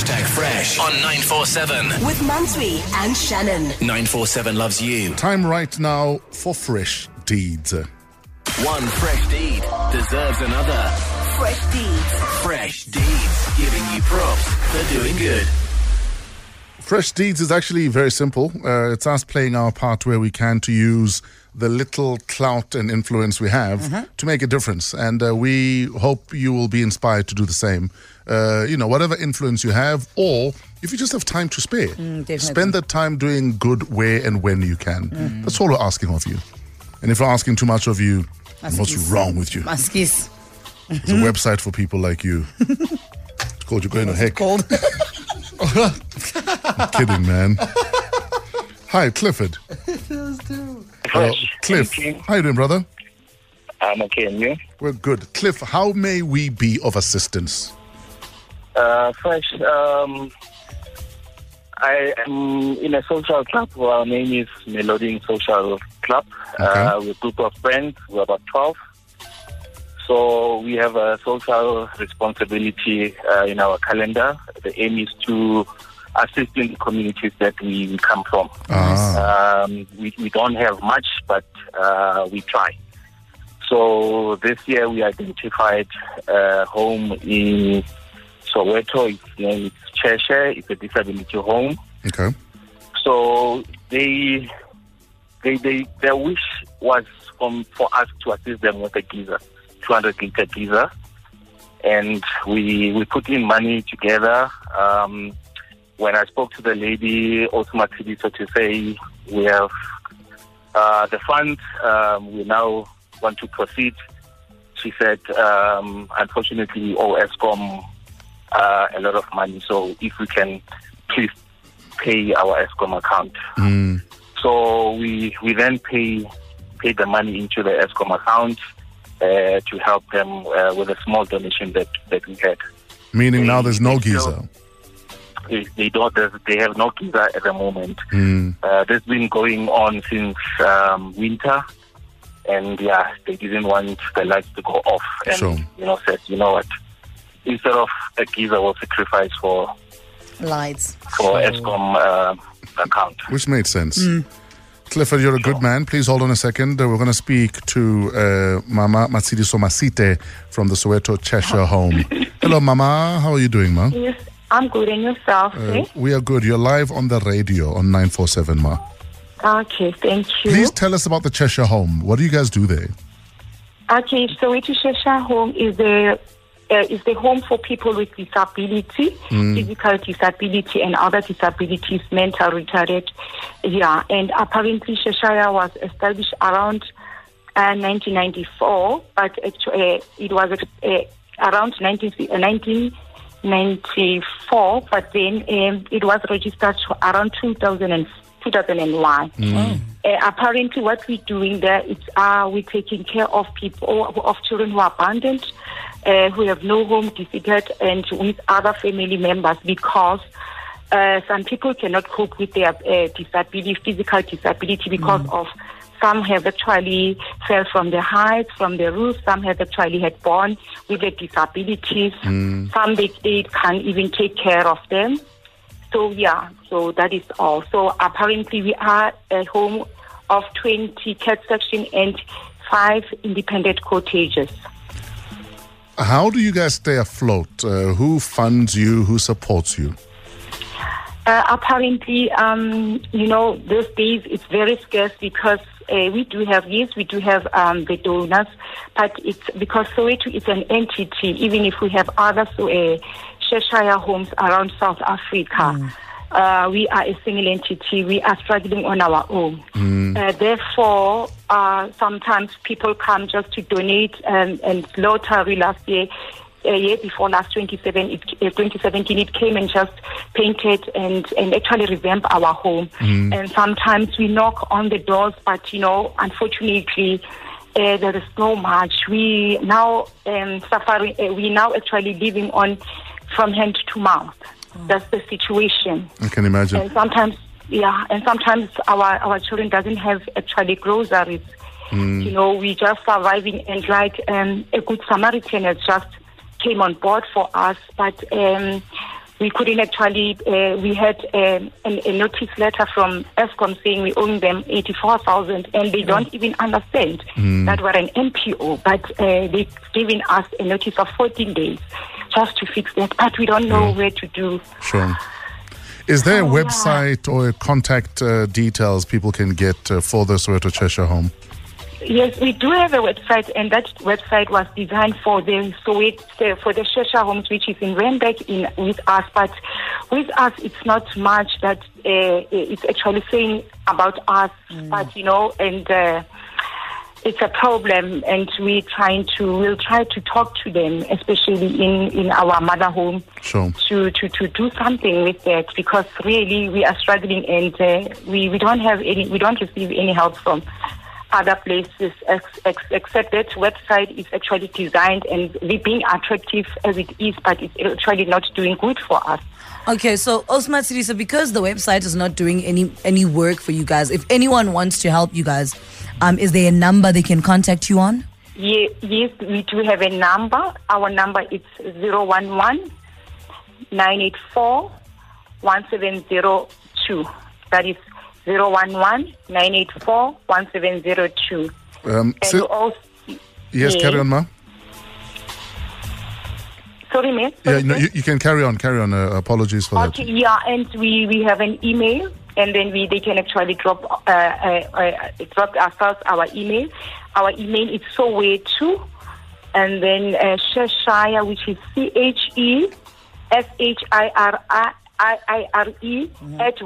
Hashtag Fresh on 947. With Mansui and Shannon. 947 loves you. Time right now for fresh deeds. One fresh deed deserves another. Fresh deeds. Fresh deeds giving you props for doing good. Fresh deeds is actually very simple. Uh, it's us playing our part where we can to use the little clout and influence we have to make a difference. And uh, we hope you will be inspired to do the same. Uh, you know, whatever influence you have, or if you just have time to spare, definitely. spend that time doing good where and when you can. That's all we're asking of you. And if we're asking too much of you, what's wrong with you? Maskis. It's a website for people like you. It's called You're Going to Heck. Cold. Kidding, man. Hi, Clifford. Uh, Cliff, how you doing, brother? I'm okay, and you? We're good. Cliff, how may we be of assistance? Uh, Fresh, um, I am in a social club. Our name is Meloding Social Club. Uh, we're a group of friends. We're about 12. So we have a social responsibility uh, in our calendar. The aim is to assist in the communities that we, we come from. Ah, Um, we, we don't have much, but uh, we try. So this year we identified a home in Soweto. It's, it's Cheshire. It's a disability home. okay. So they, they, they, their wish was from, for us to assist them with a geyser, 200 liter geyser. And we, we put in money together. Um, when I spoke to the lady, automatically, so to say, we have uh, the funds. Um, we now want to proceed. She said, um, unfortunately, we owe Eskom uh, a lot of money. So if we can please pay our Eskom account. Mm, So we we then pay pay the money into the Eskom account uh, to help them uh, with a small donation that, that we had. meaning now there's no geyser. They, they don't. They have no geyser at the moment. Mm, Uh, this has been going on since um, winter, and yeah, they didn't want the lights to go off, and Sure. you know said, you know what, instead of a geyser, we'll sacrifice for Lights. for Eskom uh, account. which made sense. Clifford, you're a good man. Please hold on a second. Uh, we're going to speak to uh, Mama Matsidi Somasite from the Soweto Cheshire home. Hello, Mama. How are you doing, Ma? Yes, I'm good. And yourself? Uh, eh? we are good. You're live on the radio on 947, Ma. Okay, thank you. Please tell us about the Cheshire home. What do you guys do there? Okay, so Waitu Cheshire Home is the uh, is the home for people with disability, physical disability, and other disabilities, mental retarded. Yeah, and apparently Cheshire was established around uh, 1994, but actually uh, it was uh, around 19, uh, 1994, but then um, it was registered around 2000 and, 2001. Uh, apparently, what we're doing there is uh, we're taking care of people, of children who are abandoned, uh, who have no home, disabled, and with other family members because uh, some people cannot cope with their uh, disability, physical disability, because of some have actually fell from the heights, from the roof. Some have actually had born with the disabilities. Some they, they can't even take care of them. So yeah, so that is all. So apparently we are a home of 20 cat section and five independent cottages. How do you guys stay afloat? Uh, who funds you? Who supports you? Uh, apparently, um, you know, those days it's very scarce because uh, we do have, yes, we do have um, the donors, but it's because Soweto is an entity, even if we have other so, uh, Cheshire homes around South Africa. Uh, we are a single entity. We are struggling on our own. Uh, therefore, uh, sometimes people come just to donate. Um, and lottery last year, a year before last 27, it, uh, 2017, it came and just painted and, and actually revamped our home. And sometimes we knock on the doors, but you know, unfortunately, uh, there is no much. We now um, suffering. Uh, we now actually living on from hand to mouth. That's the situation I can imagine. and sometimes yeah and sometimes our our children doesn't have actually groceries. You know we just surviving and like um, a good samaritan has just came on board for us but um we couldn't actually, uh, we had um, an, a notice letter from Eskom saying we owe them 84,000 and they don't even understand that we're an NPO, but uh, they've given us a notice of 14 days just to fix that, but we don't know where to do. Sure. Is there a Oh, yeah. website or contact uh, details people can get uh, for the Soweto Cheshire home? Yes, we do have a website, and that website was designed for the Soweto, for the Cheshire homes, which is in Randburg in with us. But with us, it's not much that uh, it's actually saying about us. But you know, and uh, it's a problem, and we're trying to we'll try to talk to them, especially in in our mother home, Sure. to to to do something with that because really we are struggling, and uh, we we don't have any we don't receive any help from other places ex- ex- except that website is actually designed and being attractive as it is but it's actually not doing good for us. Okay, so Osmat City, so because the website is not doing any any work for you guys, if anyone wants to help you guys, um, is there a number they can contact you on? Ye- yes we do have a number. Our number is 011 984 1702 that is 011 984 1702 Um, and si- also yes, carry on, ma. sorry miss Yeah, no, you, you can carry on, carry on. Uh, apologies for Okay, that. yeah, and we, we have an email, and then we they can actually drop uh, uh, uh, drop ourselves our email. Our email is Soweto, and then uh, Cheshire, which is C H E S H I R I I R E at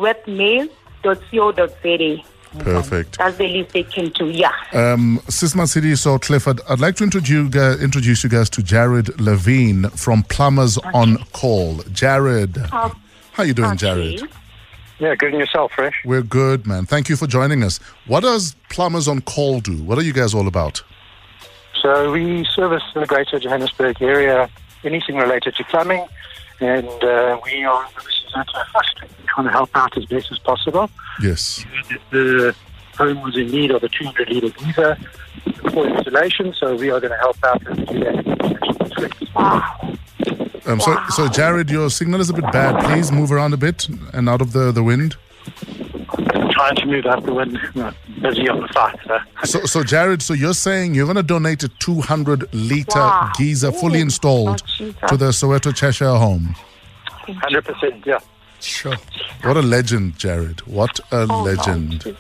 webmail.co.za. Perfect. That's the least they can do. Yeah. Um, Sisma City, so Clifford, I'd like to introduce you, guys, introduce you guys to Jared Levine from Plumbers on Call. Jared, how are you doing, Jared? Yeah, good and yourself, Fresh. We're good, man. Thank you for joining us. What does Plumbers on Call do? What are you guys all about? So we service the Greater Johannesburg area, anything related to plumbing, and uh, we are obviously first trying to help out as best as possible. Yes. The home was in need of a 200 litre geyser for installation, so we are going to help out and do that installation as quick as possible. Um, so, so Jared, your signal is a bit bad. Please move around a bit and out of the, the wind. I'm Trying to move out the wind, no, busy on the site. So. So, so Jared, so you're saying you're going to donate a 200 liter Wow. geyser fully installed Oh, to the Soweto Cheshire home. 100%, yeah. Sure. What a legend, Jared. What a Oh, legend.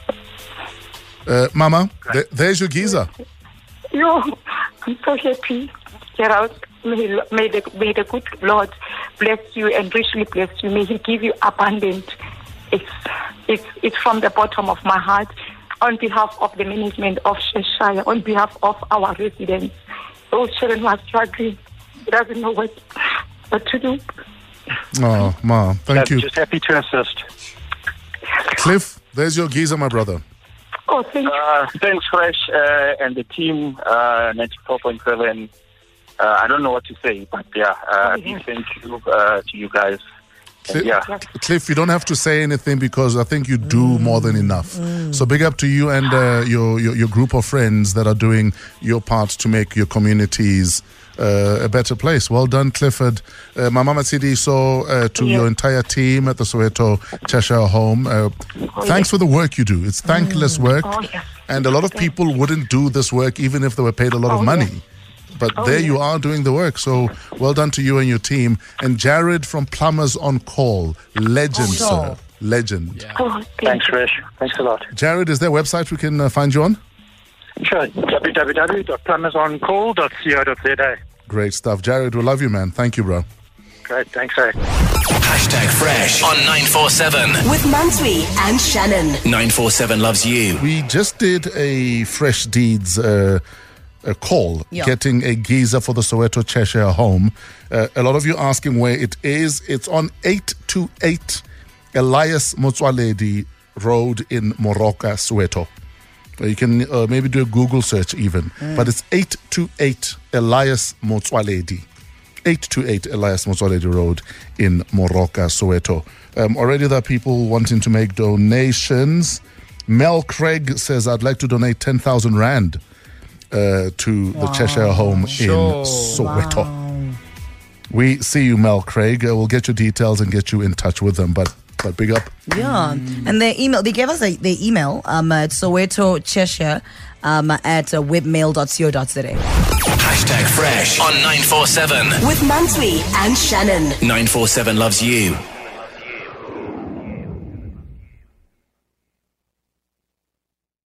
Uh, Mama, th- there's your geyser. Yo, I'm so happy. Out. May, may, the, may the good Lord bless you and richly bless you. May He give you abundant. It's, it's, it's from the bottom of my heart. On behalf of the management of Cheshire, on behalf of our residents, those children who are struggling, doesn't know what, what to do. Oh, Ma, thank I'm you. just happy to assist. Cliff, there's your geyser, my brother. Oh, thank you. Uh, thanks, Fresh, uh, and the team, uh, 94.7. Uh, I don't know what to say, but yeah, uh, big thank you uh, to you guys. Cliff, yeah, Cliff, you don't have to say anything because I think you do more than enough. So big up to you and uh, your, your your group of friends that are doing your part to make your communities uh, a better place. Well done, Clifford. Uh, Mama Matshidiso uh, to Yeah. your entire team at the Soweto Cheshire home. Uh, thanks for the work you do. It's thankless work, Oh, yes. and a lot of people wouldn't do this work even if they were paid a lot of Oh, money. yes. But Oh, there you are doing the work. So well done to you and your team. And Jared from Plumbers on Call, legend, Sure. sir, legend. Oh, thank Thanks, you. Fresh. Thanks a lot. Jared, is there a website we can uh, find you on? Sure. www.plumbersoncall.co.za. Great stuff, Jared. We love you, man. Thank you, bro. Great. Thanks, eh? Hashtag Fresh on 947. With Mansui and Shannon. 947 loves you. We just did a Fresh Deeds uh, a call, Yeah. getting a geezer for the Soweto Cheshire home. Uh, a lot of you asking where it is. It's on 828 Elias Motswaledi Road in Moroka, Soweto. You can uh, maybe do a Google search even, but it's 828 Elias Motswaledi. 828 Elias Motswaledi Road in Moroka, Soweto. Um, already there are people wanting to make donations. Mel Craig says, I'd like to donate 10,000 Rand uh, to the Cheshire home in Soweto. We see you, Mel Craig. Uh, we'll get your details and get you in touch with them. But but big up. Yeah, and their email, they gave us a, their email um, at Soweto Cheshire um, at uh, webmail.co.za. Hashtag fresh on 947. With Mansui and Shannon. 947 loves you.